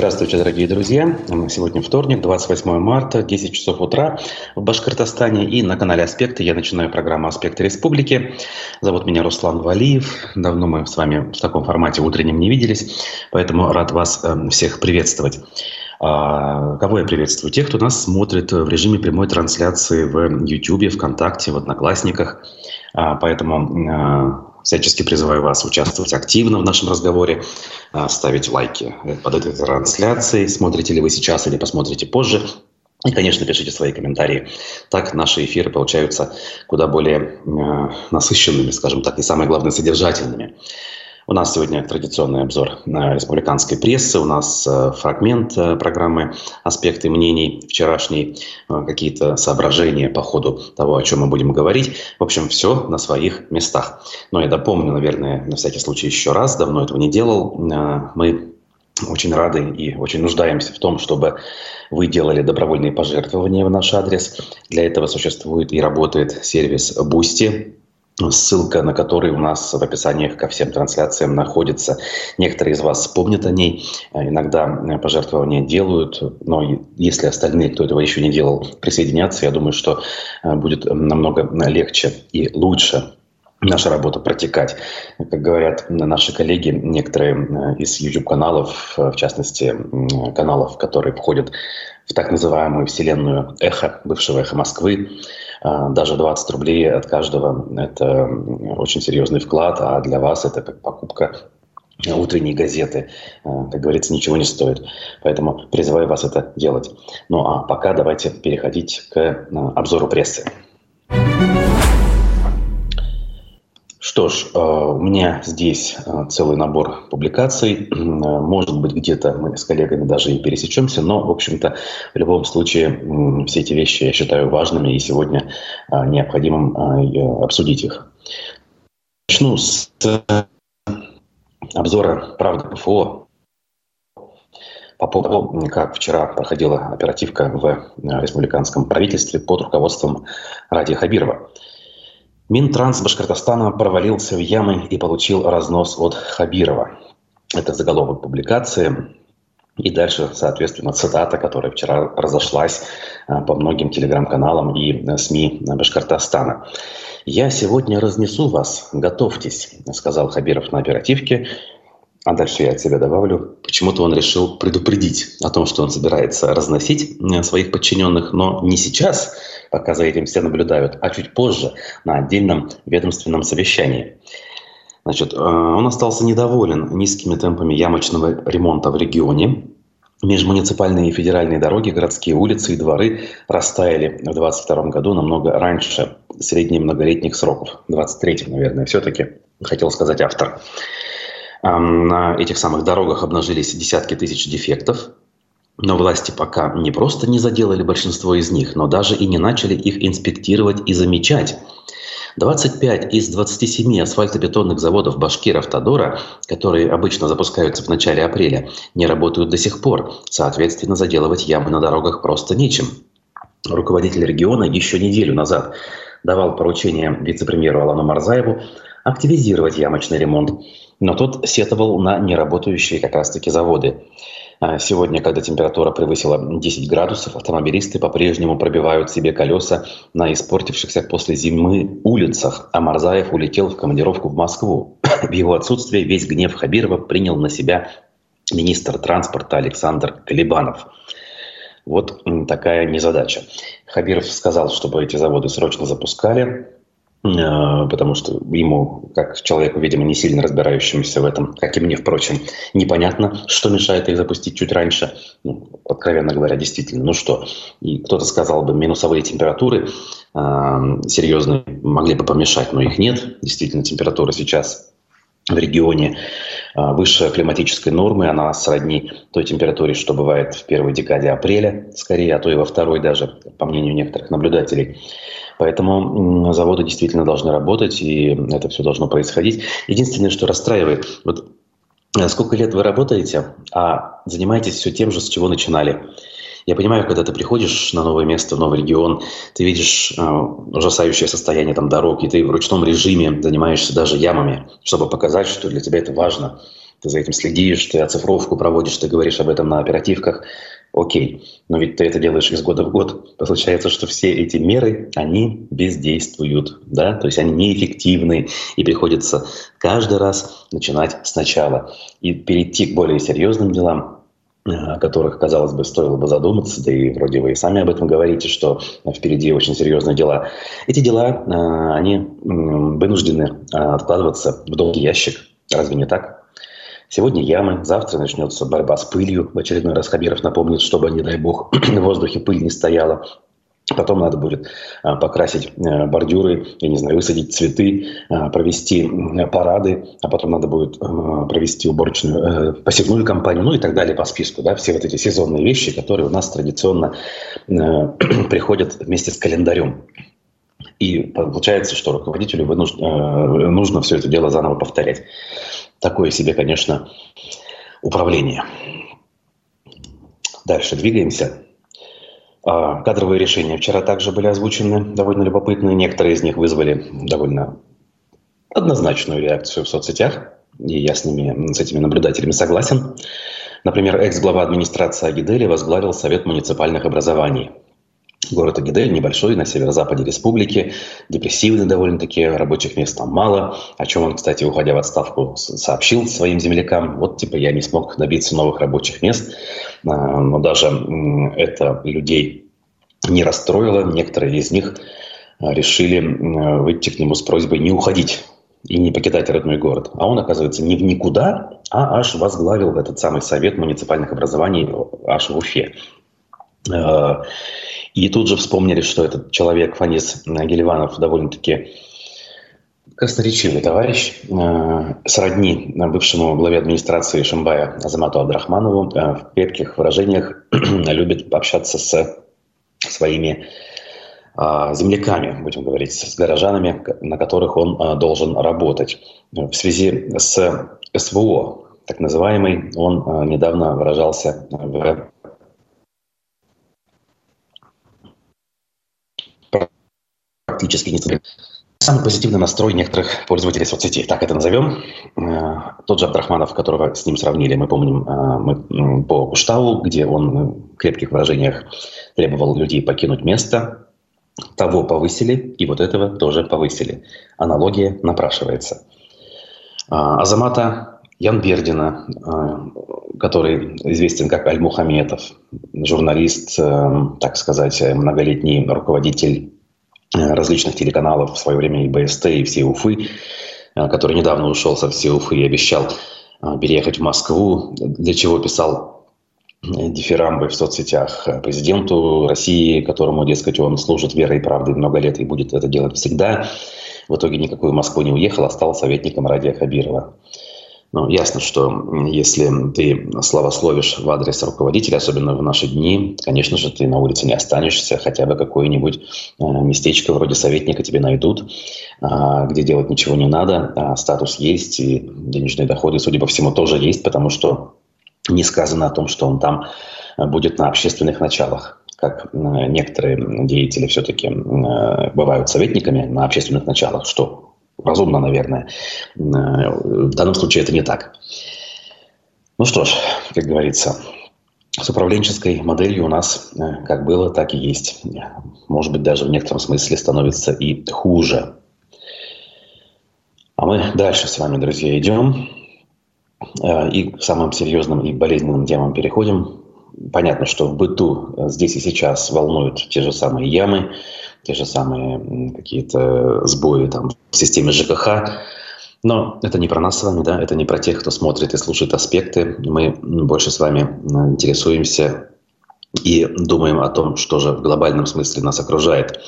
Здравствуйте, дорогие друзья. Сегодня вторник, 28 марта, 10 часов утра в Башкортостане. И на канале «Аспекты» я начинаю программу «Аспекты республики». Зовут меня Руслан Валиев. Давно мы с вами в таком формате утреннем не виделись, поэтому рад вас э, всех приветствовать. А, кого я приветствую? Тех, кто нас смотрит в режиме прямой трансляции в YouTube, ВКонтакте, в Одноклассниках. А, поэтому а, всячески призываю вас участвовать активно в нашем разговоре, а, ставить лайки под этой трансляцией, смотрите ли вы сейчас или посмотрите позже. И, конечно, пишите свои комментарии. Так наши эфиры получаются куда более насыщенными, скажем так, и самое главное, содержательными. У нас сегодня традиционный обзор республиканской прессы, у нас э, фрагмент э, программы «Аспекты мнений» вчерашней, э, какие-то соображения по ходу того, о чем мы будем говорить. В общем, все на своих местах. Но я допомню, наверное, на всякий случай еще раз, давно этого не делал. Мы очень рады и очень нуждаемся в том, чтобы вы делали добровольные пожертвования в наш адрес. Для этого существует и работает сервис Boosty ссылка на который у нас в описаниях ко всем трансляциям находится. Некоторые из вас вспомнят о ней, э, иногда э, пожертвования делают, но если остальные, кто этого еще не делал, присоединятся, я думаю, что э, будет намного легче и лучше наша работа протекать. Как говорят наши коллеги, некоторые из YouTube-каналов, в частности, каналов, которые входят в так называемую вселенную эхо, бывшего эхо Москвы, даже 20 рублей от каждого – это очень серьезный вклад, а для вас это как покупка утренней газеты, а, как говорится, ничего не стоит. Поэтому призываю вас это делать. Ну а пока давайте переходить к а, обзору прессы. Что ж, э, у меня здесь э, целый набор публикаций. Э, может быть, где-то мы с коллегами даже и пересечемся, но, в общем-то, в любом случае, все эти вещи я считаю важными, и сегодня необходимым обсудить их. Начну с обзора «Правды ПФО» по поводу, как вчера проходила оперативка в республиканском правительстве под руководством Ради Хабирова. Минтранс Башкортостана провалился в ямы и получил разнос от Хабирова. Это заголовок публикации. И дальше, соответственно, цитата, которая вчера разошлась а, по многим телеграм-каналам и э, СМИ Башкортостана. «Я сегодня разнесу вас, готовьтесь», — сказал Хабиров на оперативке. А дальше я от себя добавлю. Почему-то он решил предупредить о том, что он собирается разносить э, своих подчиненных, но не сейчас, пока за этим все наблюдают, а чуть позже на отдельном ведомственном совещании. Значит, э, он остался недоволен низкими темпами ямочного ремонта в регионе. Межмуниципальные и федеральные дороги, городские улицы и дворы растаяли в 2022 году намного раньше средних многолетних сроков. 23 наверное, все-таки хотел сказать автор. На этих самых дорогах обнажились десятки тысяч дефектов, но власти пока не просто не заделали большинство из них, но даже и не начали их инспектировать и замечать. 25 из 27 асфальтобетонных заводов Башкир-Автодора, которые обычно запускаются в начале апреля, не работают до сих пор. Соответственно, заделывать ямы на дорогах просто нечем. Руководитель региона еще неделю назад давал поручение вице-премьеру Алану Марзаеву активизировать ямочный ремонт, но тот сетовал на неработающие как раз-таки заводы. А сегодня, когда температура превысила 10 градусов, автомобилисты по-прежнему пробивают себе колеса на испортившихся после зимы улицах, а Марзаев улетел в командировку в Москву. В его отсутствие весь гнев Хабирова принял на себя министр транспорта Александр Калибанов. Вот такая незадача. Хабиров сказал, чтобы эти заводы срочно запускали, потому что ему, как человеку, видимо, не сильно разбирающемуся в этом, как и мне, впрочем, непонятно, что мешает их запустить чуть раньше. Ну, откровенно говоря, действительно, ну что, и кто-то сказал бы, минусовые температуры э, серьезные могли бы помешать, но их нет. Действительно, температура сейчас в регионе э, выше климатической нормы, она сродни той температуре, что бывает в первой декаде апреля, скорее, а то и во второй даже, по мнению некоторых наблюдателей. Поэтому заводы действительно должны работать, и это все должно происходить. Единственное, что расстраивает, вот э, сколько лет вы работаете, а занимаетесь все тем же, с чего начинали. Я понимаю, когда ты приходишь на новое место, в новый регион, ты видишь э, ужасающее состояние там дорог, и ты в ручном режиме занимаешься даже ямами, чтобы показать, что для тебя это важно. ты за этим следишь, ты оцифровку проводишь, ты говоришь об этом на оперативках. Окей, но ведь ты это делаешь из года в год. Получается, что все эти меры, они бездействуют, да, то есть они неэффективны, и приходится каждый раз начинать сначала и перейти к более серьезным делам, о которых, казалось бы, стоило бы задуматься, да и вроде вы и сами об этом говорите, что впереди очень серьезные дела. Эти дела, а, они вынуждены откладываться в долгий ящик. Разве не так? Сегодня ямы, завтра начнется борьба с пылью. В очередной раз Хабиров напомнит, чтобы, не дай бог, в воздухе пыль не стояла. Потом надо будет а, покрасить а, бордюры, я не знаю, высадить цветы, а, провести парады, а потом надо будет провести уборочную, а, посевную кампанию, ну и так далее по списку. Да, все вот эти сезонные вещи, которые у нас традиционно приходят вместе с календарем. И получается, что руководителю вынужд... нужно все это дело заново повторять. Такое себе, конечно, управление. Дальше двигаемся. А, кадровые решения вчера также были озвучены, довольно любопытные. Некоторые из них вызвали довольно однозначную реакцию в соцсетях, и я с, ними, с этими наблюдателями согласен. Например, экс-глава администрации Агидели возглавил Совет муниципальных образований. Город Агидель небольшой, на северо-западе республики, депрессивный довольно-таки, рабочих мест там мало, о чем он, кстати, уходя в отставку, сообщил своим землякам. Вот, типа, я не смог добиться новых рабочих мест, а, но даже это людей не расстроило. Некоторые из них а, решили выйти к нему с просьбой не уходить и не покидать родной город. А он, оказывается, не в никуда, а аж возглавил этот самый совет муниципальных образований аж в Уфе. А, и тут же вспомнили, что этот человек, Фанис Геливанов, довольно-таки красноречивый товарищ, э, сродни бывшему главе администрации Шимбая Азамату Абдрахманову, э, в крепких выражениях любит общаться с своими э, земляками, будем говорить, с горожанами, на которых он должен работать. В связи с СВО, так называемый, он недавно выражался в практически не Самый позитивный настрой некоторых пользователей соцсетей, так это назовем. Э, тот же Абдрахманов, которого с ним сравнили, мы помним э, мы, по Куштау, где он в крепких выражениях требовал людей покинуть место. Того повысили, и вот этого тоже повысили. Аналогия напрашивается. Э, Азамата Янбердина, который известен как Аль-Мухаметов, журналист, так сказать, многолетний руководитель Э, различных телеканалов, в свое время и БСТ, и все Уфы, э, который недавно ушел со всей Уфы и обещал э, переехать в Москву, для чего писал дифирамбы в соцсетях президенту России, которому, дескать, он служит верой и правдой много лет и будет это делать всегда. В итоге никакую Москву не уехал, а стал советником Радия Хабирова. Ну, ясно, что если ты славословишь в адрес руководителя, особенно в наши дни, конечно же, ты на улице не останешься, хотя бы какое-нибудь э, местечко вроде советника тебе найдут, а, где делать ничего не надо, а статус есть, и денежные доходы, судя по всему, тоже есть, потому что не сказано о том, что он там будет на общественных началах как э, некоторые деятели все-таки э, бывают советниками на общественных началах, что разумно, наверное. Э, в данном случае это не так. Ну что ж, как говорится, с управленческой моделью у нас э, как было, так и есть. Может быть, даже в некотором смысле становится и хуже. А мы дальше с вами, друзья, идем. Э, и к самым серьезным и болезненным темам переходим. Понятно, что в быту здесь и сейчас волнуют те же самые ямы, те же самые какие-то сбои там, в системе ЖКХ. Но это не про нас с вами, да, это не про тех, кто смотрит и слушает аспекты. Мы больше с вами интересуемся и думаем о том, что же в глобальном смысле нас окружает.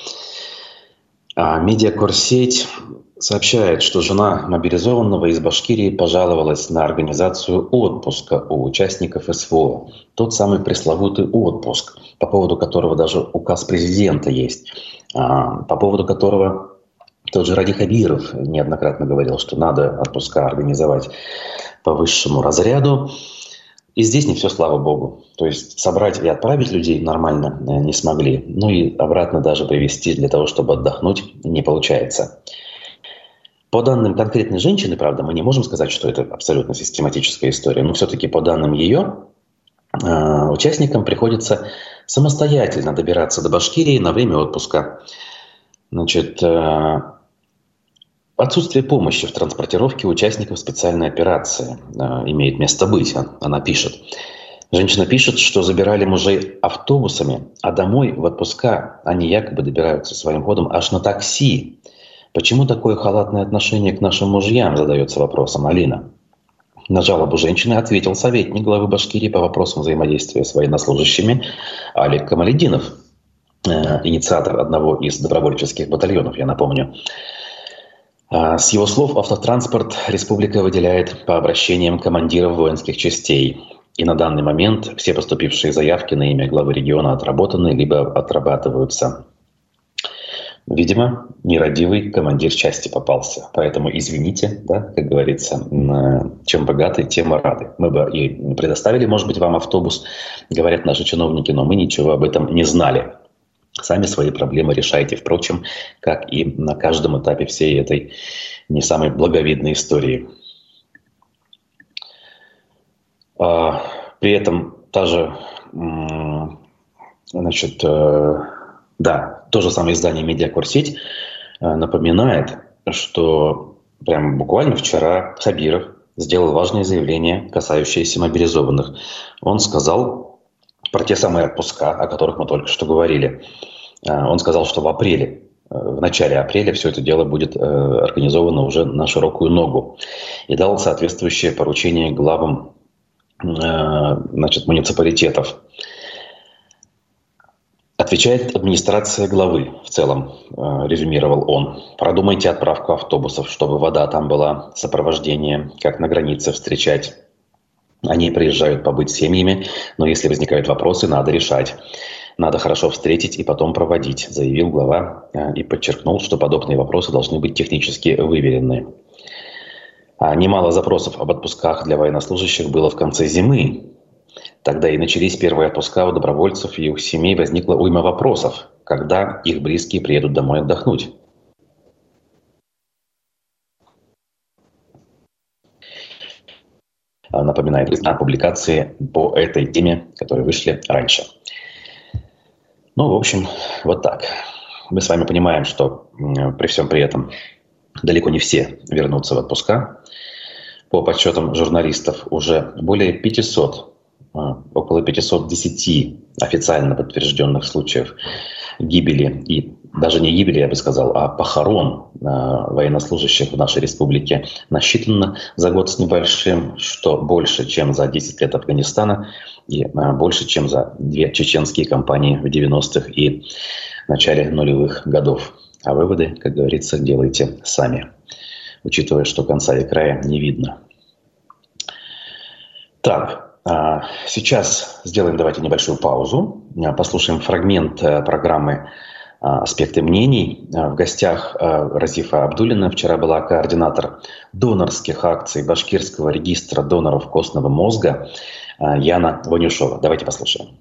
А медиакорсеть сообщает, что жена мобилизованного из Башкирии пожаловалась на организацию отпуска у участников СВО. Тот самый пресловутый отпуск, по поводу которого даже указ президента есть, по поводу которого тот же Ради Хабиров неоднократно говорил, что надо отпуска организовать по высшему разряду. И здесь не все, слава богу. То есть собрать и отправить людей нормально э, не смогли. Ну и обратно даже привести для того, чтобы отдохнуть, не получается. По данным конкретной женщины, правда, мы не можем сказать, что это абсолютно систематическая история, но все-таки по данным ее, э, участникам приходится самостоятельно добираться до Башкирии на время отпуска. Значит, э, отсутствие помощи в транспортировке участников специальной операции э, имеет место быть, она пишет. Женщина пишет, что забирали мужей автобусами, а домой в отпуска они якобы добираются своим ходом аж на такси. Почему такое халатное отношение к нашим мужьям, задается вопросом Алина. На жалобу женщины ответил советник главы Башкирии по вопросам взаимодействия с военнослужащими Алик Камалединов, э, инициатор одного из добровольческих батальонов, я напомню. А, с его слов, автотранспорт республика выделяет по обращениям командиров воинских частей. И на данный момент все поступившие заявки на имя главы региона отработаны, либо отрабатываются. Видимо, нерадивый командир части попался. Поэтому извините, да, как говорится, чем богаты, тем рады. Мы бы и предоставили, может быть, вам автобус, говорят наши чиновники, но мы ничего об этом не знали. Сами свои проблемы решайте, впрочем, как и на каждом этапе всей этой не самой благовидной истории. А, при этом та же, значит, э, да, то же самое издание «Медиакурсеть» э, напоминает, что прям буквально вчера Хабиров сделал важное заявление, касающееся мобилизованных. Он сказал про те самые отпуска, о которых мы только что говорили. Э, он сказал, что в апреле в начале апреля все это дело будет организовано уже на широкую ногу. И дал соответствующее поручение главам Э, значит, муниципалитетов. Отвечает администрация главы в целом, э, резюмировал он. Продумайте отправку автобусов, чтобы вода там была, сопровождение, как на границе встречать. Они приезжают побыть семьями, но если возникают вопросы, надо решать. Надо хорошо встретить и потом проводить, заявил глава э, и подчеркнул, что подобные вопросы должны быть технически выверены. А немало запросов об отпусках для военнослужащих было в конце зимы. Тогда и начались первые отпуска у добровольцев и у семей возникла уйма вопросов, когда их близкие приедут домой отдохнуть. Напоминает о публикации по этой теме, которые вышли раньше. Ну, в общем, вот так. Мы с вами понимаем, что при всем при этом далеко не все вернутся в отпуска. По подсчетам журналистов, уже более 500, а, около 510 официально подтвержденных случаев гибели и даже не гибели, я бы сказал, а похорон э, военнослужащих в нашей республике насчитано за год с небольшим, что больше, чем за 10 лет Афганистана и э, больше, чем за две чеченские кампании в 90-х и начале нулевых годов. А выводы, как говорится, делайте сами, учитывая, что конца и края не видно. Так, а, сейчас сделаем давайте небольшую паузу, а, послушаем фрагмент э, программы а, «Аспекты мнений». В гостях Разифа Абдулина вчера была координатор донорских акций Башкирского регистра доноров костного мозга Яна Ванюшова. Давайте послушаем.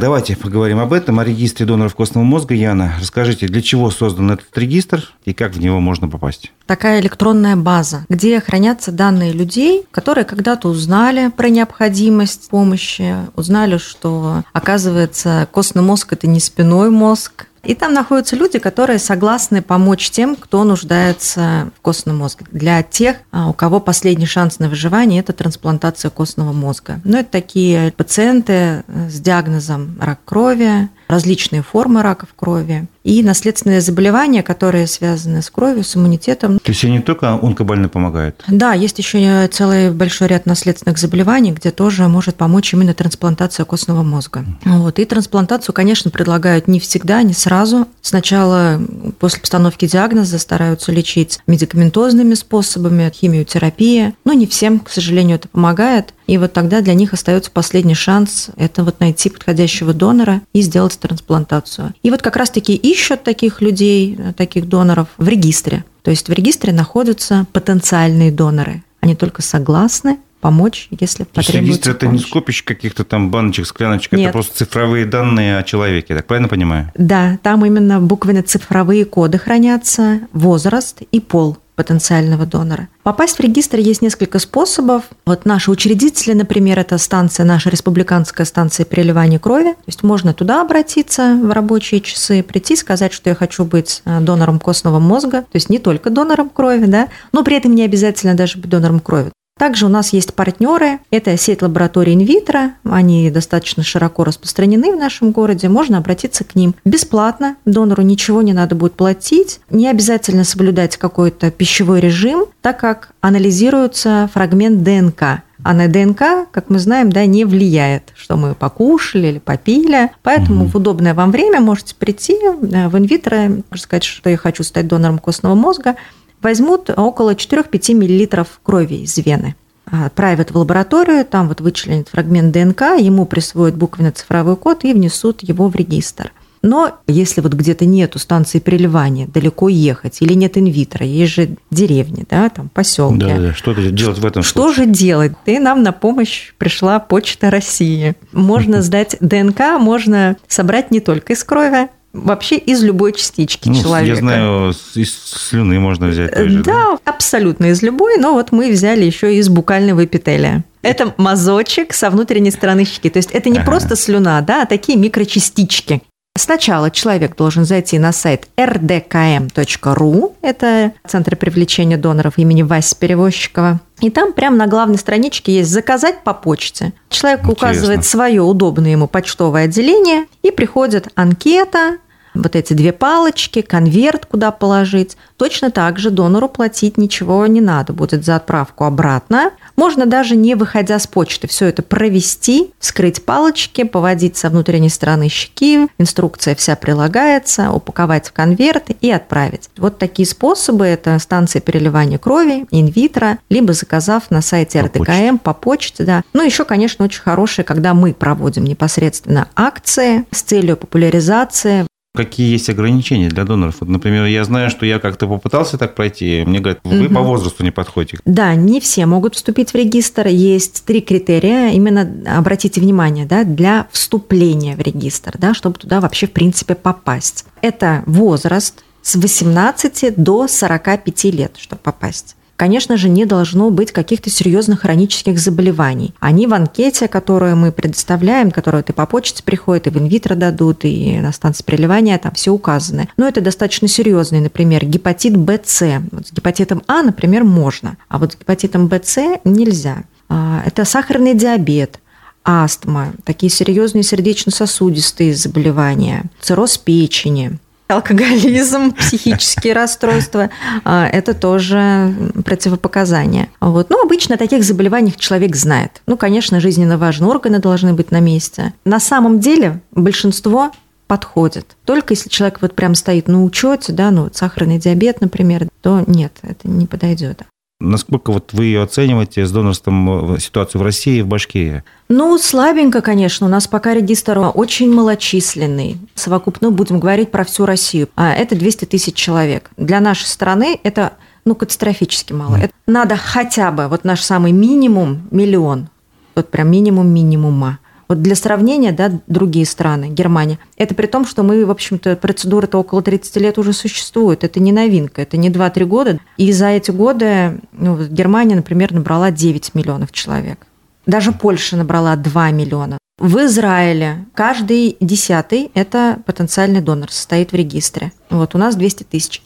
Давайте поговорим об этом, о регистре доноров костного мозга. Яна, расскажите, для чего создан этот регистр и как в него можно попасть? Такая электронная база, где хранятся данные людей, которые когда-то узнали про необходимость помощи, узнали, что, оказывается, костный мозг – это не спиной мозг, и там находятся люди, которые согласны помочь тем, кто нуждается в костном мозге. Для тех, а, у кого последний шанс на выживание – это трансплантация костного мозга. Но это такие пациенты э, с диагнозом рак крови, различные формы раков крови и наследственные заболевания, которые связаны с кровью, с иммунитетом. То есть они не только онкобольны помогают? Да, есть еще целый большой ряд наследственных заболеваний, где тоже может помочь именно трансплантация костного мозга. Вот. И трансплантацию, конечно, предлагают не всегда, не сразу. Сначала после постановки диагноза стараются лечить медикаментозными способами, химиотерапия, но не всем, к сожалению, это помогает. И вот тогда для них остается последний шанс – это вот найти подходящего донора и сделать трансплантацию. И вот как раз-таки ищут таких людей, таких доноров в регистре. То есть в регистре находятся потенциальные доноры. Они только согласны помочь, если То потребуется это не скопище каких-то там баночек, скляночек, Нет. это просто цифровые данные о человеке, так правильно понимаю? Да, там именно буквенно цифровые коды хранятся, возраст и пол потенциального донора. Попасть в регистр есть несколько способов. Вот наши учредители, например, это станция, наша республиканская станция переливания крови. То есть можно туда обратиться в рабочие часы, прийти, сказать, что я хочу быть э, донором костного мозга. То есть не только донором крови, да, но при этом не обязательно даже быть донором крови. Также у нас есть партнеры. Это сеть лабораторий инвитро. Они достаточно широко распространены в нашем городе. Можно обратиться к ним бесплатно. Донору ничего не надо будет платить. Не обязательно соблюдать какой-то пищевой режим, так как анализируется фрагмент ДНК. А на ДНК, как мы знаем, да, не влияет, что мы покушали или попили. Поэтому угу. в удобное вам время можете прийти э, в инвитро, сказать, что я хочу стать донором костного мозга – возьмут около 4-5 мл крови из вены отправят в лабораторию, там вот вычленят фрагмент ДНК, ему присвоят буквенно-цифровой код и внесут его в регистр. Но если вот где-то нету станции переливания, далеко ехать, или нет инвитро, есть же деревни, да, там поселки. Да, да, что делать в этом Что случае? же делать? И нам на помощь пришла Почта России. Можно сдать ДНК, можно собрать не только из крови, вообще из любой частички ну, человека. Я знаю, из слюны можно взять. Тоже, да, да, абсолютно из любой, но вот мы взяли еще из букального эпителия. Это мазочек со внутренней стороны щеки. То есть это не ага. просто слюна, да, а такие микрочастички. Сначала человек должен зайти на сайт rdkm.ru, это Центр привлечения доноров имени Васи Перевозчикова, и там прямо на главной страничке есть «Заказать по почте». Человек Интересно. указывает свое удобное ему почтовое отделение, и приходит анкета, вот эти две палочки, конверт, куда положить. Точно так же донору платить ничего не надо будет за отправку обратно. Можно даже не выходя с почты все это провести, вскрыть палочки, поводить со внутренней стороны щеки, инструкция вся прилагается, упаковать в конверт и отправить. Вот такие способы – это станция переливания крови, инвитро, либо заказав на сайте по РТКМ почте. по почте. Да. Ну, еще, конечно, очень хорошие, когда мы проводим непосредственно акции с целью популяризации какие есть ограничения для доноров? Вот, например, я знаю, что я как-то попытался так пройти, мне говорят, вы угу. по возрасту не подходите. Да, не все могут вступить в регистр. Есть три критерия, именно обратите внимание, да, для вступления в регистр, да, чтобы туда вообще в принципе попасть. Это возраст с 18 до 45 лет, чтобы попасть конечно же, не должно быть каких-то серьезных хронических заболеваний. Они в анкете, которую мы предоставляем, которую ты по почте приходит, и в инвитро дадут, и на станции переливания, там все указаны. Но это достаточно серьезный, например, гепатит БЦ. Вот с гепатитом А, например, можно, а вот с гепатитом БЦ нельзя. А, это сахарный диабет, астма, такие серьезные сердечно-сосудистые заболевания, цирроз печени, алкоголизм, психические расстройства, а, это тоже противопоказания. Вот. Ну, обычно о таких заболеваниях человек знает. Ну, конечно, жизненно важные органы должны быть на месте. На самом деле большинство подходит. Только если человек вот прям стоит на учете, да, ну, сахарный диабет, например, то нет, это не подойдет. Насколько вот вы ее оцениваете с донорством э, ситуацию в России и в Башкирии? Ну, слабенько, конечно. У нас пока регистр очень малочисленный. Совокупно будем говорить про всю Россию. А это 200 тысяч человек. Для нашей страны это ну, катастрофически мало. Mm. Это надо хотя бы, вот наш самый минимум, миллион. Вот прям минимум минимума. Вот для сравнения, да, другие страны, Германия, это при том, что мы, в общем-то, процедура-то около 30 лет уже существует. Это не новинка, это не 2-3 года. И за эти годы ну, Германия, например, набрала 9 миллионов человек. Даже Польша набрала 2 миллиона. В Израиле каждый десятый – это потенциальный донор, состоит в регистре. Вот у нас 200 тысяч.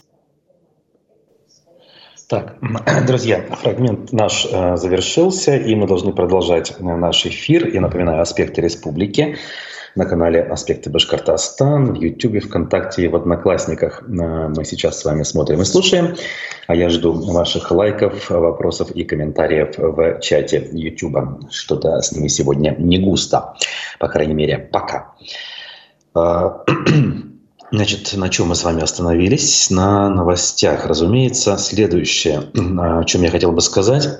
Так, друзья, фрагмент наш э, завершился, и мы должны продолжать э, наш эфир. Я напоминаю, «Аспекты республики» на канале «Аспекты Башкортостан», в Ютубе, ВКонтакте и в Одноклассниках. Э, мы сейчас с вами смотрим и слушаем, а я жду ваших лайков, вопросов и комментариев в чате Ютуба. Что-то с ними сегодня не густо, по крайней мере, пока. Значит, на чем мы с вами остановились? На новостях, разумеется. Следующее, о чем я хотел бы сказать.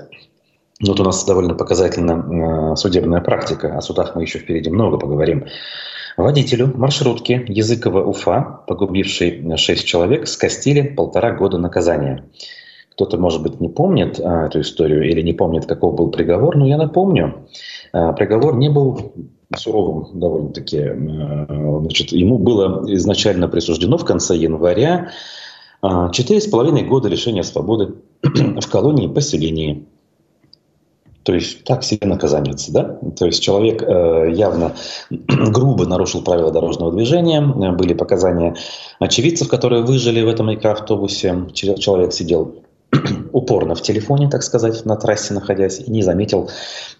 Вот у нас довольно показательная судебная практика. О судах мы еще впереди много поговорим. Водителю маршрутки Языкова Уфа, погубивший шесть человек, скостили полтора года наказания. кто-то, может быть, не помнит а, эту историю или не помнит, каков был приговор, но я напомню. А, приговор не был суровым довольно-таки. А, значит, ему было изначально присуждено в конце января четыре с половиной года лишения свободы в колонии поселении. То есть так себе наказание, да? То есть человек э, явно грубо нарушил правила дорожного движения. Были показания очевидцев, которые выжили в этом микроавтобусе. Человек сидел упорно в телефоне, так сказать, на трассе находясь, и не заметил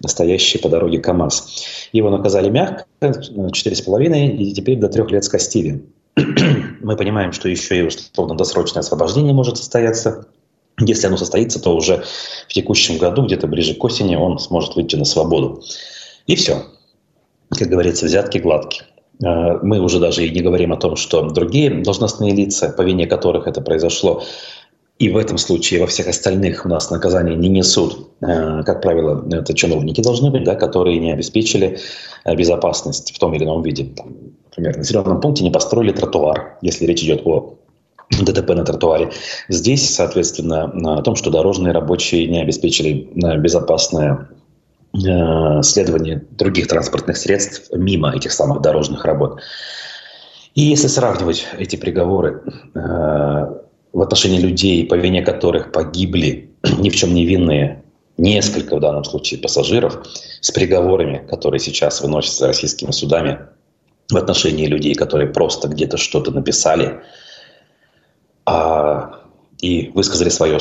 стоящий по дороге КАМАЗ. Его наказали мягко, 4,5, и теперь до трех лет скостили. Мы понимаем, что еще и условно-досрочное освобождение может состояться. Если оно состоится, то уже в текущем году, где-то ближе к осени, он сможет выйти на свободу. И все. Как говорится, взятки гладкие. Э, мы уже даже и не говорим о том, что другие должностные лица, по вине которых это произошло, и в этом случае во всех остальных у нас наказания не несут. Э, как правило, это чиновники должны быть, да, которые не обеспечили э, безопасность в том или ином виде. Там, например, в населенном пункте не построили тротуар, если речь идет о ДТП на тротуаре. Здесь, соответственно, о том, что дорожные рабочие не обеспечили э, безопасное следование других транспортных средств мимо этих самых дорожных работ. И если сравнивать эти приговоры в отношении людей, по вине которых погибли ни в чем не винные несколько в данном случае пассажиров, с приговорами, которые сейчас выносятся российскими судами в отношении людей, которые просто где-то что-то написали а, и высказали свое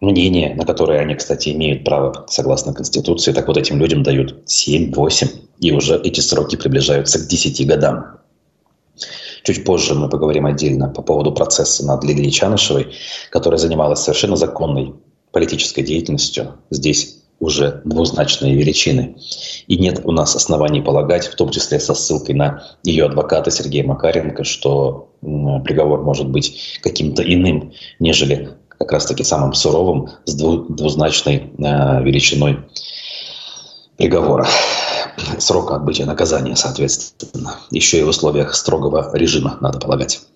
мнение, на которое они, кстати, имеют право согласно Конституции, так вот этим людям дают 7-8, и уже эти сроки приближаются к 10 годам. Чуть позже мы поговорим отдельно по поводу процесса над Лилией Чанышевой, которая занималась совершенно законной политической деятельностью. Здесь уже двузначные величины. И нет у нас оснований полагать, в том числе со ссылкой на ее адвоката Сергея Макаренко, что приговор может быть каким-то иным, нежели как раз-таки самым суровым с двузначной э, величиной приговора срока отбытия наказания, соответственно. Еще и в условиях строгого режима, надо полагать.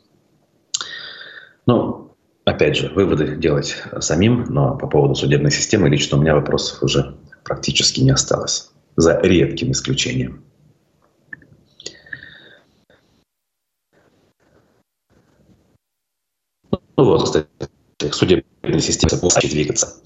Ну, опять же, выводы делать самим, но по поводу судебной системы лично у меня вопросов уже практически не осталось. За редким исключением. Ну вот, кстати, судебная система начать двигаться.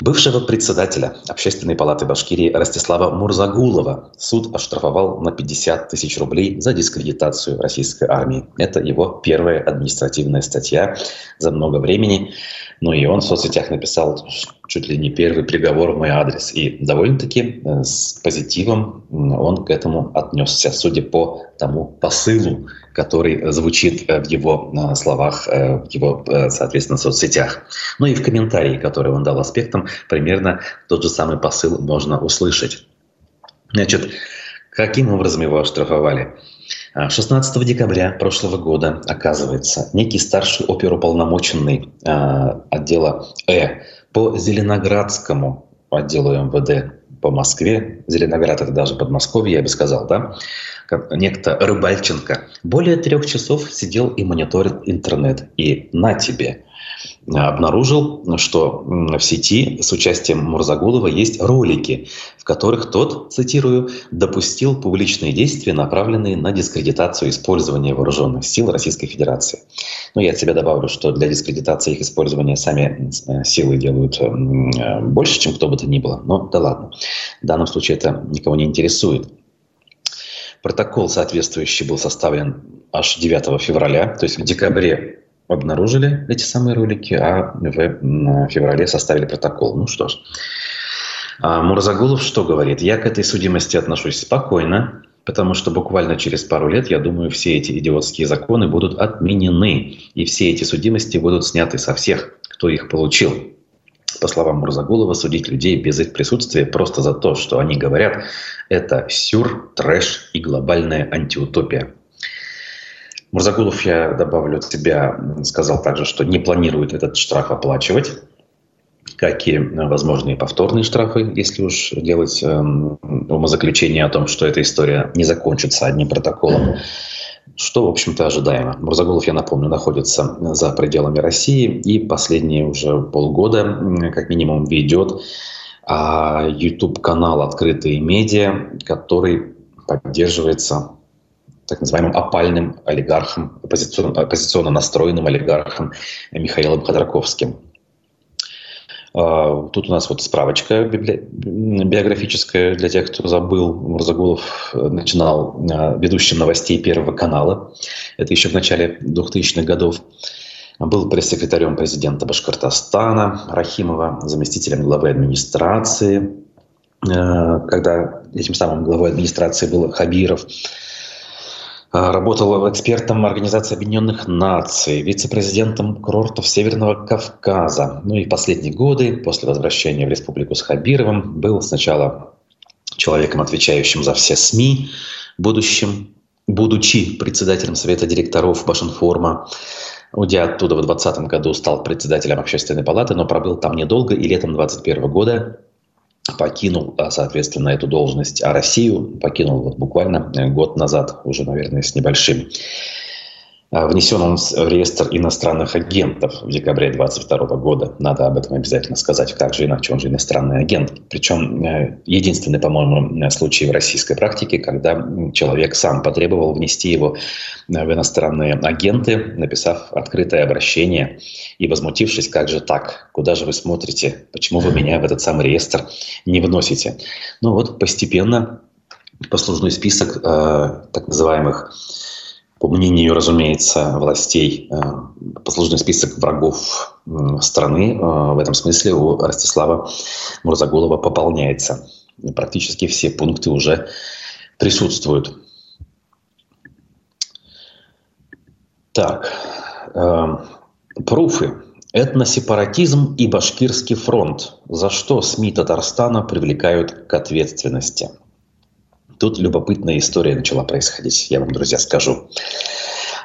Бывшего председателя Общественной палаты Башкирии Ростислава Мурзагулова суд оштрафовал на 50 тысяч рублей за дискредитацию российской армии. Это его первая административная статья за много времени. Ну и он в соцсетях написал чуть ли не первый приговор в мой адрес. И довольно-таки э, с позитивом он к этому отнесся, судя по тому посылу, который звучит э, в его э, словах, в его, соответственно, соцсетях. Ну и в комментарии, который он дал аспектам, примерно тот же самый посыл можно услышать. Значит, каким образом его оштрафовали? 16 декабря прошлого года, оказывается, некий старший оперуполномоченный э, отдела Э по Зеленоградскому отделу МВД по Москве, Зеленоград это даже Подмосковье, я бы сказал, да, некто Рыбальченко, более трех часов сидел и мониторил интернет. И на тебе, обнаружил, что в сети с участием Мурзагулова есть ролики, в которых тот, цитирую, «допустил публичные действия, направленные на дискредитацию использования вооруженных сил Российской Федерации». Ну, я от себя добавлю, что для дискредитации их использования сами э, силы делают э, больше, чем кто бы то ни было. Но да ладно. В данном случае это никого не интересует. Протокол соответствующий был составлен аж 9 февраля, то есть в декабре обнаружили эти самые ролики, а в феврале составили протокол. Ну что ж. А Мурзагулов что говорит? Я к этой судимости отношусь спокойно, потому что буквально через пару лет, я думаю, все эти идиотские законы будут отменены, и все эти судимости будут сняты со всех, кто их получил. По словам Мурзагулова, судить людей без их присутствия просто за то, что они говорят, это сюр, трэш и глобальная антиутопия. Мурзагулов, я добавлю от себя, сказал также, что не планирует этот штраф оплачивать как и возможные повторные штрафы, если уж делать э, умозаключение о том, что эта история не закончится одним протоколом. что, в общем-то, ожидаемо. Мурзагулов, я напомню, находится за пределами России и последние уже полгода, как минимум, ведет а, YouTube-канал «Открытые медиа», который поддерживается так называемым опальным олигархом, оппозиционно, оппозиционно настроенным олигархом Михаилом Ходорковским. А, тут у нас вот справочка биографическая для тех, кто забыл. Мурзагулов начинал а, ведущим новостей Первого канала. Это еще в начале 2000-х годов. Был пресс-секретарем президента Башкортостана Рахимова, заместителем главы администрации, а, когда этим самым главой администрации был Хабиров. А, работал экспертом Организации Объединенных Наций, вице-президентом курортов Северного Кавказа. Ну и последние годы, после возвращения в республику с Хабировым, был сначала человеком, отвечающим за все СМИ, будущим, будучи председателем Совета директоров Башинформа, Уйдя оттуда в 2020 году стал председателем общественной палаты, но пробыл там недолго и летом 2021 года покинул, а, соответственно, эту должность, а Россию покинул вот буквально э, год назад, уже, наверное, с небольшим. А, внесен он в реестр иностранных агентов в декабре 2022 года. Надо об этом обязательно сказать. Как же иначе? Он же иностранный агент. Причем э, единственный, по-моему, э, случай в российской практике, когда человек сам потребовал внести его в иностранные агенты, написав открытое обращение и возмутившись, как же так? Куда же вы смотрите? Почему вы меня в этот самый реестр не вносите? Ну вот постепенно послужной список э, так называемых по мнению, разумеется, властей, э, послужный список врагов страны э, в этом смысле у Ростислава Мурзагулова пополняется. Практически все пункты уже присутствуют. Так, э, пруфы. Этносепаратизм и башкирский фронт. За что СМИ Татарстана привлекают к ответственности? Тут любопытная история начала происходить, я вам, друзья, скажу.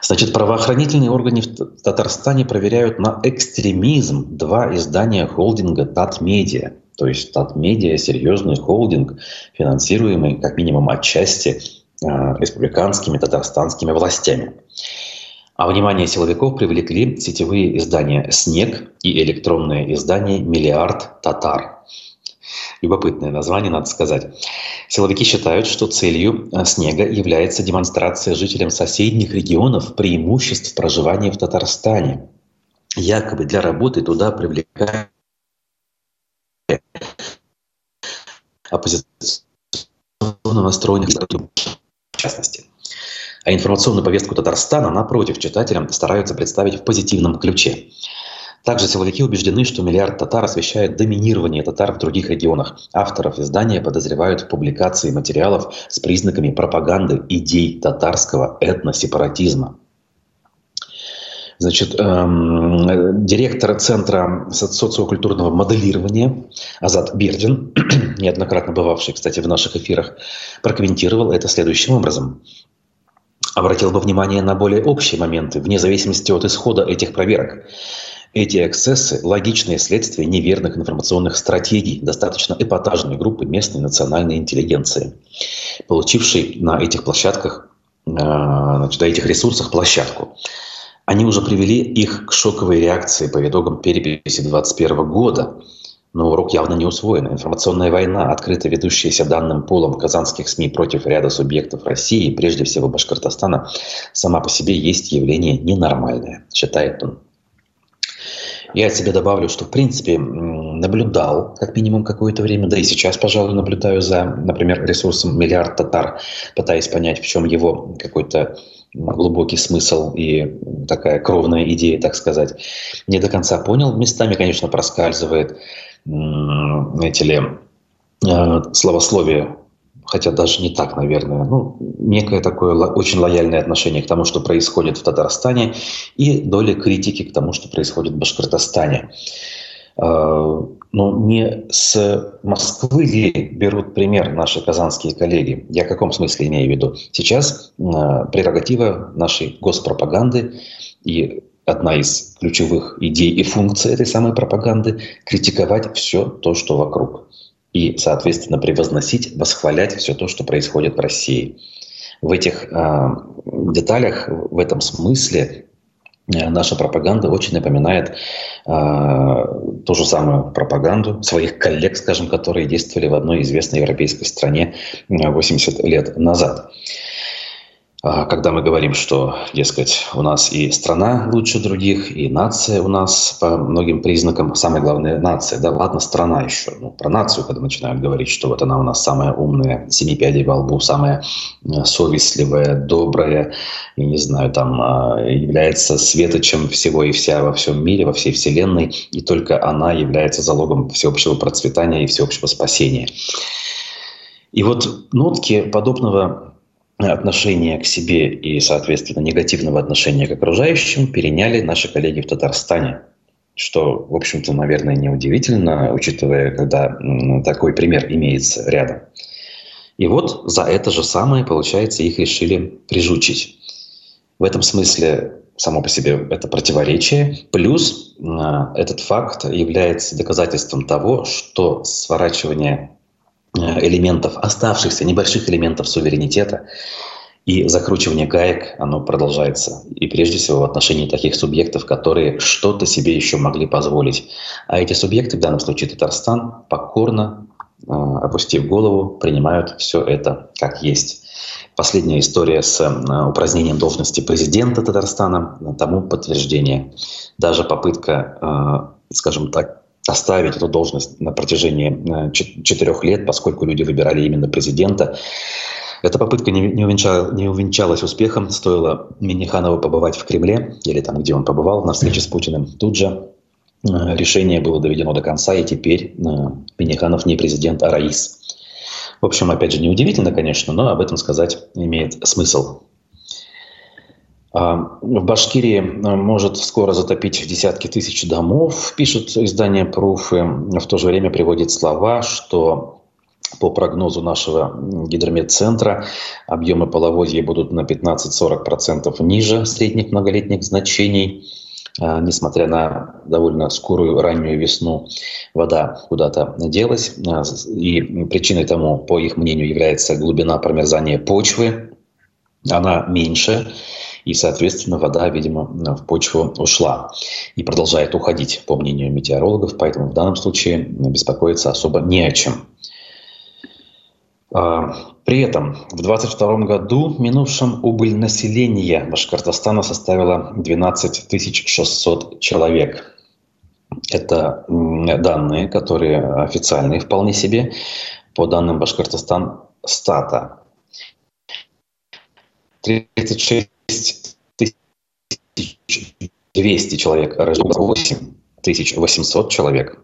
Значит, правоохранительные органы в Татарстане проверяют на экстремизм два издания холдинга Татмедиа. То есть Татмедиа – серьезный холдинг, финансируемый как минимум отчасти э, республиканскими татарстанскими властями. А внимание силовиков привлекли сетевые издания «Снег» и электронное издание «Миллиард татар». Любопытное название, надо сказать. Силовики считают, что целью э, снега является демонстрация жителям соседних регионов преимуществ проживания в Татарстане. Якобы для работы туда привлекают оппозиционно настроенных в частности. А информационную повестку Татарстана, напротив, читателям стараются представить в позитивном ключе. Также силовики убеждены, что миллиард татар освещает доминирование татар в других регионах. Авторов издания подозревают в публикации материалов с признаками пропаганды идей татарского этносепаратизма. Значит, эм, директор Центра социокультурного моделирования Азат Бердин, неоднократно бывавший, кстати, в наших эфирах, прокомментировал это следующим образом. Обратил бы внимание на более общие моменты, вне зависимости от исхода этих проверок. Эти эксцессы – логичные следствия неверных информационных стратегий достаточно эпатажной группы местной национальной интеллигенции, получившей на этих площадках, э, значит, на этих ресурсах площадку. Они уже привели их к шоковой реакции по итогам переписи 2021 года. Но урок явно не усвоен. Информационная война, открыто ведущаяся данным полом казанских СМИ против ряда субъектов России, прежде всего Башкортостана, сама по себе есть явление ненормальное, считает он. Я от себя добавлю, что, в принципе, наблюдал как минимум какое-то время, да и сейчас, пожалуй, наблюдаю за, например, ресурсом «Миллиард татар», пытаясь понять, в чем его какой-то глубокий смысл и такая кровная идея, так сказать. Не до конца понял. Местами, конечно, проскальзывает, эти ли, э, словословие хотя даже не так, наверное, ну, некое такое очень лояльное отношение к тому, что происходит в Татарстане, и доля критики к тому, что происходит в Башкортостане. А, но не с Москвы ли берут пример наши казанские коллеги? Я в каком смысле имею в виду? Сейчас а, прерогатива нашей госпропаганды и одна из ключевых идей и функций этой самой пропаганды – критиковать все то, что вокруг и, соответственно, превозносить, восхвалять все то, что происходит в России. В этих деталях, в этом смысле наша пропаганда очень напоминает э, ту же самую пропаганду своих коллег, скажем, которые действовали в одной известной европейской стране 80 лет назад. Когда мы говорим, что, дескать, у нас и страна лучше других, и нация у нас по многим признакам, самое главное, нация, да, ладно, страна еще, ну, про нацию, когда начинают говорить, что вот она у нас самая умная, семи пядей во лбу, самая э, совестливая, добрая, и, не знаю, там, а, является светочем всего и вся во всем мире, во всей вселенной, и только она является залогом всеобщего процветания и всеобщего спасения. И вот нотки подобного отношения к себе и, соответственно, негативного отношения к окружающим переняли наши коллеги в Татарстане. Что, в общем-то, наверное, неудивительно, учитывая, когда такой пример имеется рядом. И вот за это же самое, получается, их решили прижучить. В этом смысле само по себе это противоречие. Плюс э, этот факт является доказательством того, что сворачивание элементов, оставшихся небольших элементов суверенитета, и закручивание гаек, оно продолжается. И прежде всего в отношении таких субъектов, которые что-то себе еще могли позволить. А эти субъекты, в данном случае Татарстан, покорно, э, опустив голову, принимают все это как есть. Последняя история с э, упразднением должности президента Татарстана тому подтверждение. Даже попытка, скажем так, оставить эту должность на протяжении э, четырех лет, поскольку люди выбирали именно президента. Эта попытка не, не, не увенчалась успехом. Стоило Миниханову побывать в Кремле, или там, где он побывал, на встрече с Путиным. Тут же э, решение было доведено до конца, и теперь э, Миниханов не президент, а раис. В общем, опять же, неудивительно, конечно, но об этом сказать имеет смысл. А, в Башкирии а, может скоро затопить десятки тысяч домов, пишет издание «Пруфы». В то же время приводит слова, что по прогнозу нашего гидрометцентра объемы половодья будут на 15-40% ниже средних многолетних значений. А, несмотря на довольно скорую раннюю весну, вода куда-то делась. И причиной тому, по их мнению, является глубина промерзания почвы. Она меньше, и, соответственно, вода, видимо, в почву ушла и продолжает уходить, по мнению метеорологов, поэтому в данном случае беспокоиться особо не о чем. А, при этом в 2022 году минувшем убыль населения Башкортостана составила 12 600 человек. Это данные, которые официальные вполне себе. По данным Башкортостан стата. 36 200 человек рождено 8 800 человек,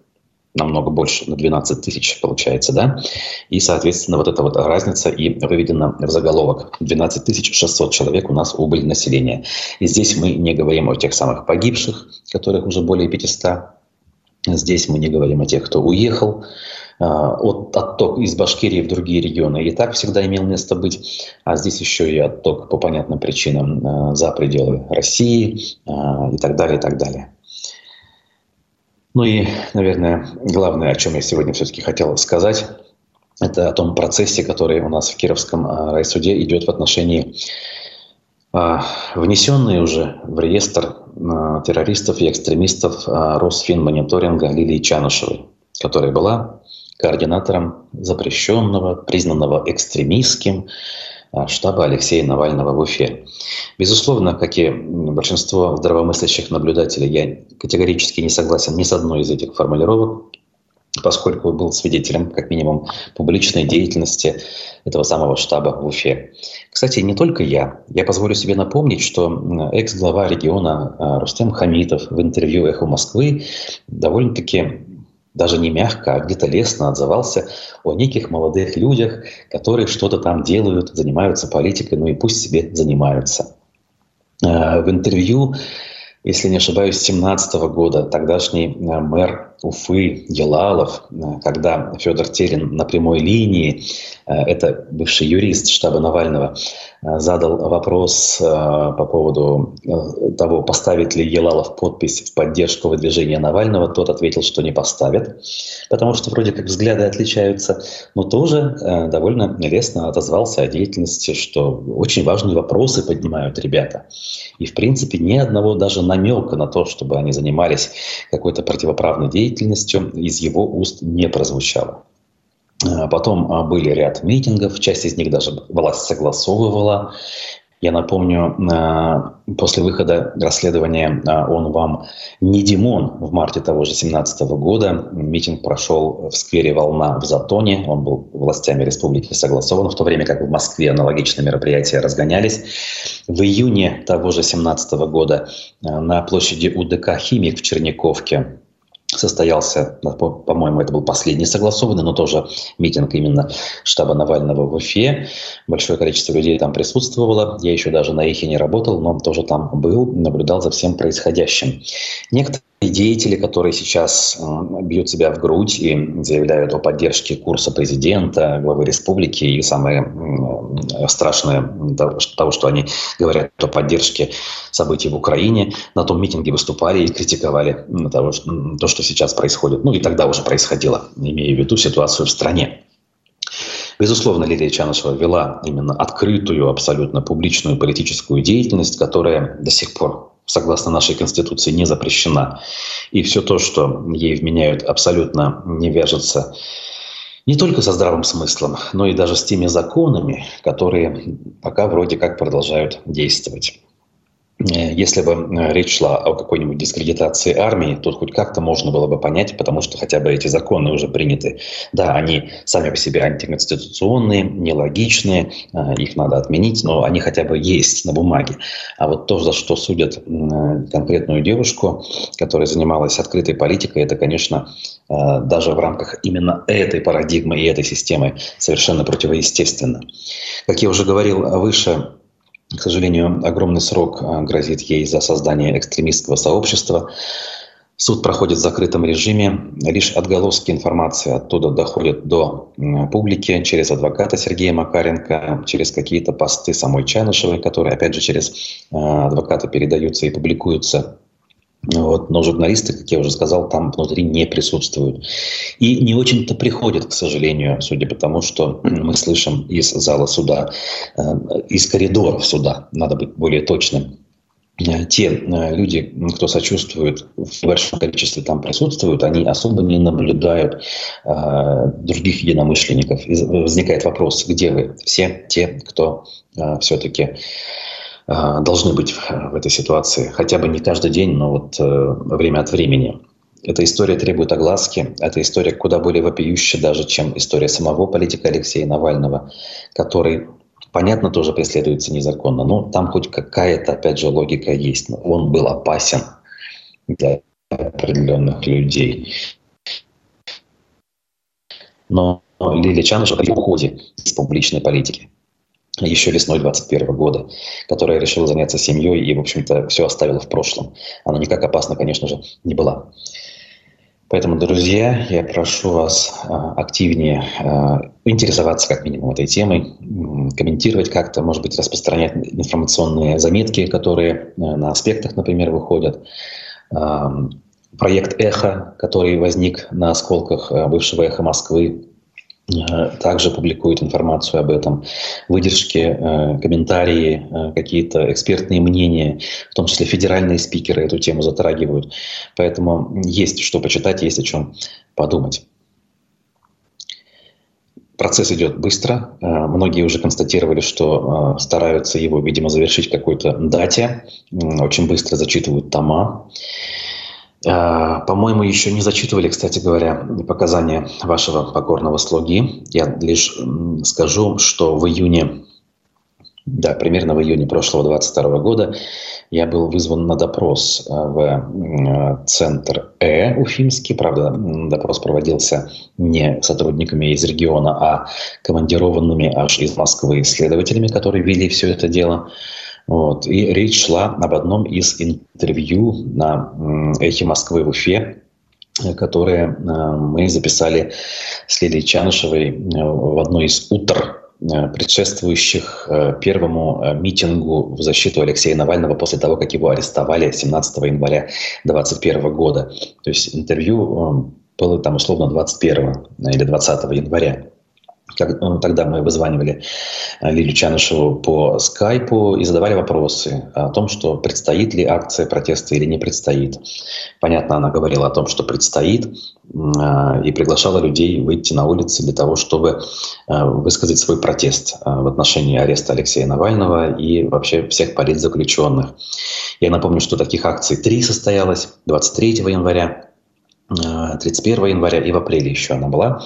намного больше, на 12 тысяч получается, да? И, соответственно, вот эта вот разница и выведена в заголовок. 12 600 человек у нас убыль населения. И здесь мы не говорим о тех самых погибших, которых уже более 500. Здесь мы не говорим о тех, кто уехал, а, от, отток из Башкирии в другие регионы и так всегда имел место быть, а здесь еще и отток по понятным причинам а, за пределы России а, и так далее, и так далее. Ну и, наверное, главное, о чем я сегодня все-таки хотел сказать, это о том процессе, который у нас в Кировском райсуде идет в отношении внесенные уже в реестр террористов и экстремистов Росфинмониторинга Лилии Чанышевой, которая была координатором запрещенного, признанного экстремистским а, штаба Алексея Навального в Уфе. Безусловно, как и большинство здравомыслящих наблюдателей, я категорически не согласен ни с одной из этих формулировок, поскольку был свидетелем, как минимум, публичной деятельности этого самого штаба в Уфе. Кстати, не только я. Я позволю себе напомнить, что экс-глава региона а, Рустем Хамитов в интервью «Эхо Москвы» довольно-таки даже не мягко, а где-то лестно отзывался о неких молодых людях, которые что-то там делают, занимаются политикой, ну и пусть себе занимаются. Э, в интервью, если не ошибаюсь, 2017 года тогдашний э, мэр Уфы, Елалов, когда Федор Терин на прямой линии, это бывший юрист штаба Навального, задал вопрос по поводу того, поставит ли Елалов подпись в поддержку выдвижения Навального, тот ответил, что не поставит, потому что вроде как взгляды отличаются, но тоже довольно лестно отозвался о деятельности, что очень важные вопросы поднимают ребята. И, в принципе, ни одного даже намека на то, чтобы они занимались какой-то противоправной деятельностью, из его уст не прозвучало. А потом а, были ряд митингов, часть из них даже власть согласовывала. Я напомню, э, после выхода расследования «Он вам не Димон» в марте того же 2017 года митинг прошел в сквере «Волна» в Затоне. Он был властями республики согласован, в то время как в Москве аналогичные мероприятия разгонялись. В июне того же 2017 года на площади УДК «Химик» в Черняковке состоялся, по-моему, это был последний согласованный, но тоже митинг именно штаба Навального в Уфе. Большое количество людей там присутствовало. Я еще даже на эхе не работал, но тоже там был, наблюдал за всем происходящим. Некоторые деятели, которые сейчас э, бьют себя в грудь и заявляют о поддержке курса президента, главы республики, и самое страшное того, что они говорят о поддержке событий в Украине, на том митинге выступали и критиковали того, то, что сейчас происходит. Ну и тогда уже происходило, имея в виду ситуацию в стране. Безусловно, Лилия Чанышева вела именно открытую, абсолютно публичную политическую деятельность, которая до сих пор согласно нашей Конституции, не запрещена. И все то, что ей вменяют, абсолютно не вяжется не только со здравым смыслом, но и даже с теми законами, которые пока вроде как продолжают действовать. Э, если бы э, речь шла о какой-нибудь дискредитации армии, тут хоть как-то можно было бы понять, потому что хотя бы эти законы уже приняты. Да, они сами по себе антиконституционные, нелогичные, э, их надо отменить, но они хотя бы есть на бумаге. А вот то, за что судят конкретную девушку, которая занималась открытой политикой, это, конечно, даже в рамках именно этой парадигмы и этой системы совершенно противоестественно. Как я уже говорил выше, к сожалению, огромный срок а, грозит ей за создание экстремистского сообщества. Суд проходит в закрытом режиме. Лишь отголоски информации оттуда доходят до публики через адвоката Сергея Макаренко, через какие-то посты самой Чанышевой, которые, опять же, через а, адвоката передаются и публикуются вот, но журналисты, как я уже сказал, там внутри не присутствуют. И не очень-то приходят, к сожалению, судя по тому, что мы слышим из зала суда, э, из коридоров суда, надо быть более точным. Э, те э, люди, кто сочувствует, в большом количестве там присутствуют, они особо не наблюдают других единомышленников. И возникает вопрос, где вы? Все те, кто все-таки а, должны быть в этой ситуации. Хотя бы не каждый день, но вот э, время от времени. Эта история требует огласки. Эта история куда более вопиющая даже, чем история самого политика Алексея Навального, который, понятно, тоже преследуется незаконно. Но там хоть какая-то, опять же, логика есть. Он был опасен для определенных людей. Но Лилия Чанышева при уходе из публичной политики еще весной 2021 года, которая решила заняться семьей и, в общем-то, все оставила в прошлом. Она никак опасна, конечно же, не была. Поэтому, друзья, я прошу вас а, активнее а, интересоваться как минимум этой темой, комментировать как-то, может быть, распространять информационные заметки, которые а, на аспектах, например, выходят. Проект «Эхо», который возник на осколках бывшего «Эхо Москвы», Э, также публикуют информацию об этом, выдержки, э, комментарии, э, какие-то экспертные мнения, в том числе федеральные спикеры эту тему затрагивают. Поэтому есть что почитать, есть о чем подумать. Процесс идет быстро. Многие уже констатировали, что стараются его, видимо, завершить какой-то дате. Очень быстро зачитывают тома. А, по-моему, еще не зачитывали, кстати говоря, показания вашего покорного слуги. Я лишь скажу, что в июне, да, примерно в июне прошлого 22 года я был вызван на допрос а, в а, центр Э Уфимский. Правда, допрос проводился не сотрудниками из региона, а командированными аж из Москвы следователями, которые вели все это дело. Вот. И речь шла об одном из интервью на «Эхе Москвы» в Уфе которые мы записали с Лилией Чанышевой в одной из утр предшествующих первому митингу в защиту Алексея Навального после того, как его арестовали 17 января 2021 года. То есть интервью было там условно 21 или 20 января. Как, ну, тогда мы вызванивали э, Лилию Чанышеву по скайпу и задавали вопросы о том, что предстоит ли акция протеста или не предстоит. Понятно, она говорила о том, что предстоит, э, и приглашала людей выйти на улицы для того, чтобы высказать свой протест в отношении ареста Алексея Навального и вообще всех политзаключенных. Я напомню, что таких акций три состоялось 23 января, 31 января и в апреле еще она была.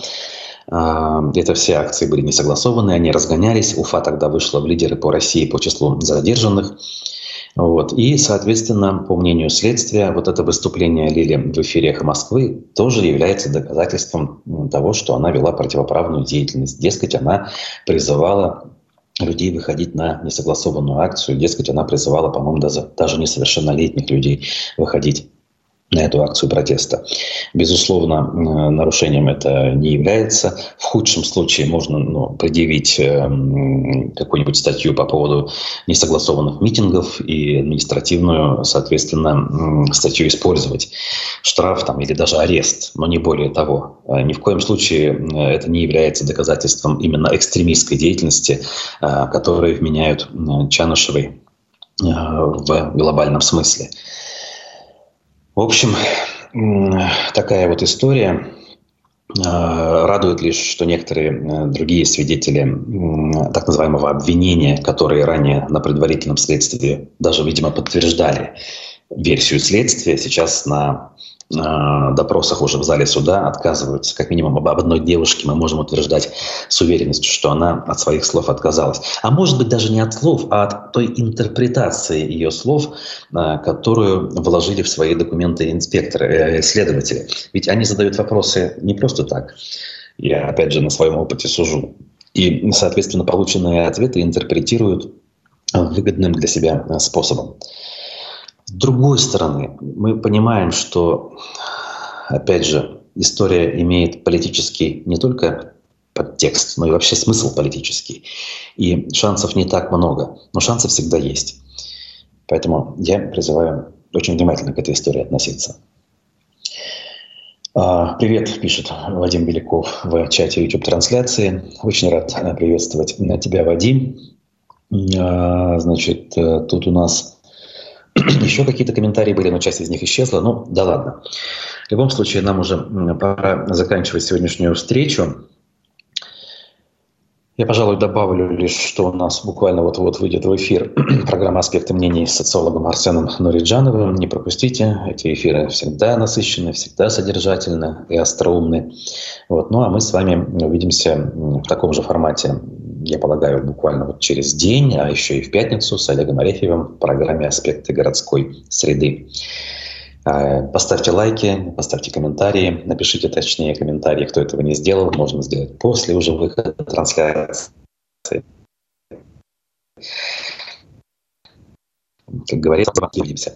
Это все акции были не согласованы, они разгонялись. Уфа тогда вышла в лидеры по России по числу задержанных. Вот. И, соответственно, по мнению следствия, вот это выступление Лили в эфире «Эхо Москвы» тоже является доказательством того, что она вела противоправную деятельность. Дескать, она призывала людей выходить на несогласованную акцию. Дескать, она призывала, по-моему, даже, даже несовершеннолетних людей выходить на эту акцию протеста. Безусловно, нарушением это не является. В худшем случае можно ну, предъявить э, какую-нибудь статью по поводу несогласованных митингов и административную, соответственно, статью использовать. Штраф там, или даже арест, но не более того. Э, ни в коем случае это не является доказательством именно экстремистской деятельности, э, которые вменяют Чанышевой в глобальном смысле. В общем, такая вот история. А, радует лишь, что некоторые э, другие свидетели так называемого обвинения, которые ранее на предварительном следствии даже, видимо, подтверждали версию следствия, сейчас на допросах уже в зале суда отказываются. Как минимум об одной девушке мы можем утверждать с уверенностью, что она от своих слов отказалась. А может быть даже не от слов, а от той интерпретации ее слов, а, которую вложили в свои документы инспекторы, э, следователи. Ведь они задают вопросы не просто так. Я, опять же, на своем опыте сужу. И, соответственно, полученные ответы интерпретируют выгодным для себя способом. С другой стороны, мы понимаем, что, опять же, история имеет политический не только подтекст, но и вообще смысл политический. И шансов не так много, но шансы всегда есть. Поэтому я призываю очень внимательно к этой истории относиться. А, привет, пишет Вадим Беляков в чате YouTube-трансляции. Очень рад приветствовать тебя, Вадим. А, значит, э, тут у нас Еще какие-то комментарии были, но часть из них исчезла. Ну, да ладно. В любом случае, нам уже пора заканчивать сегодняшнюю встречу. Я, пожалуй, добавлю лишь, что у нас буквально вот-вот выйдет в эфир программа «Аспекты мнений» с социологом Арсеном Нуриджановым. Не пропустите, эти эфиры всегда насыщены, всегда содержательны и остроумны. Вот. Ну а мы с вами увидимся в таком же формате я полагаю, буквально вот через день, а еще и в пятницу с Олегом Арефьевым в программе «Аспекты городской среды». А, поставьте лайки, поставьте комментарии, напишите точнее комментарии, кто этого не сделал, можно сделать после уже выхода трансляции. Как говорится, увидимся.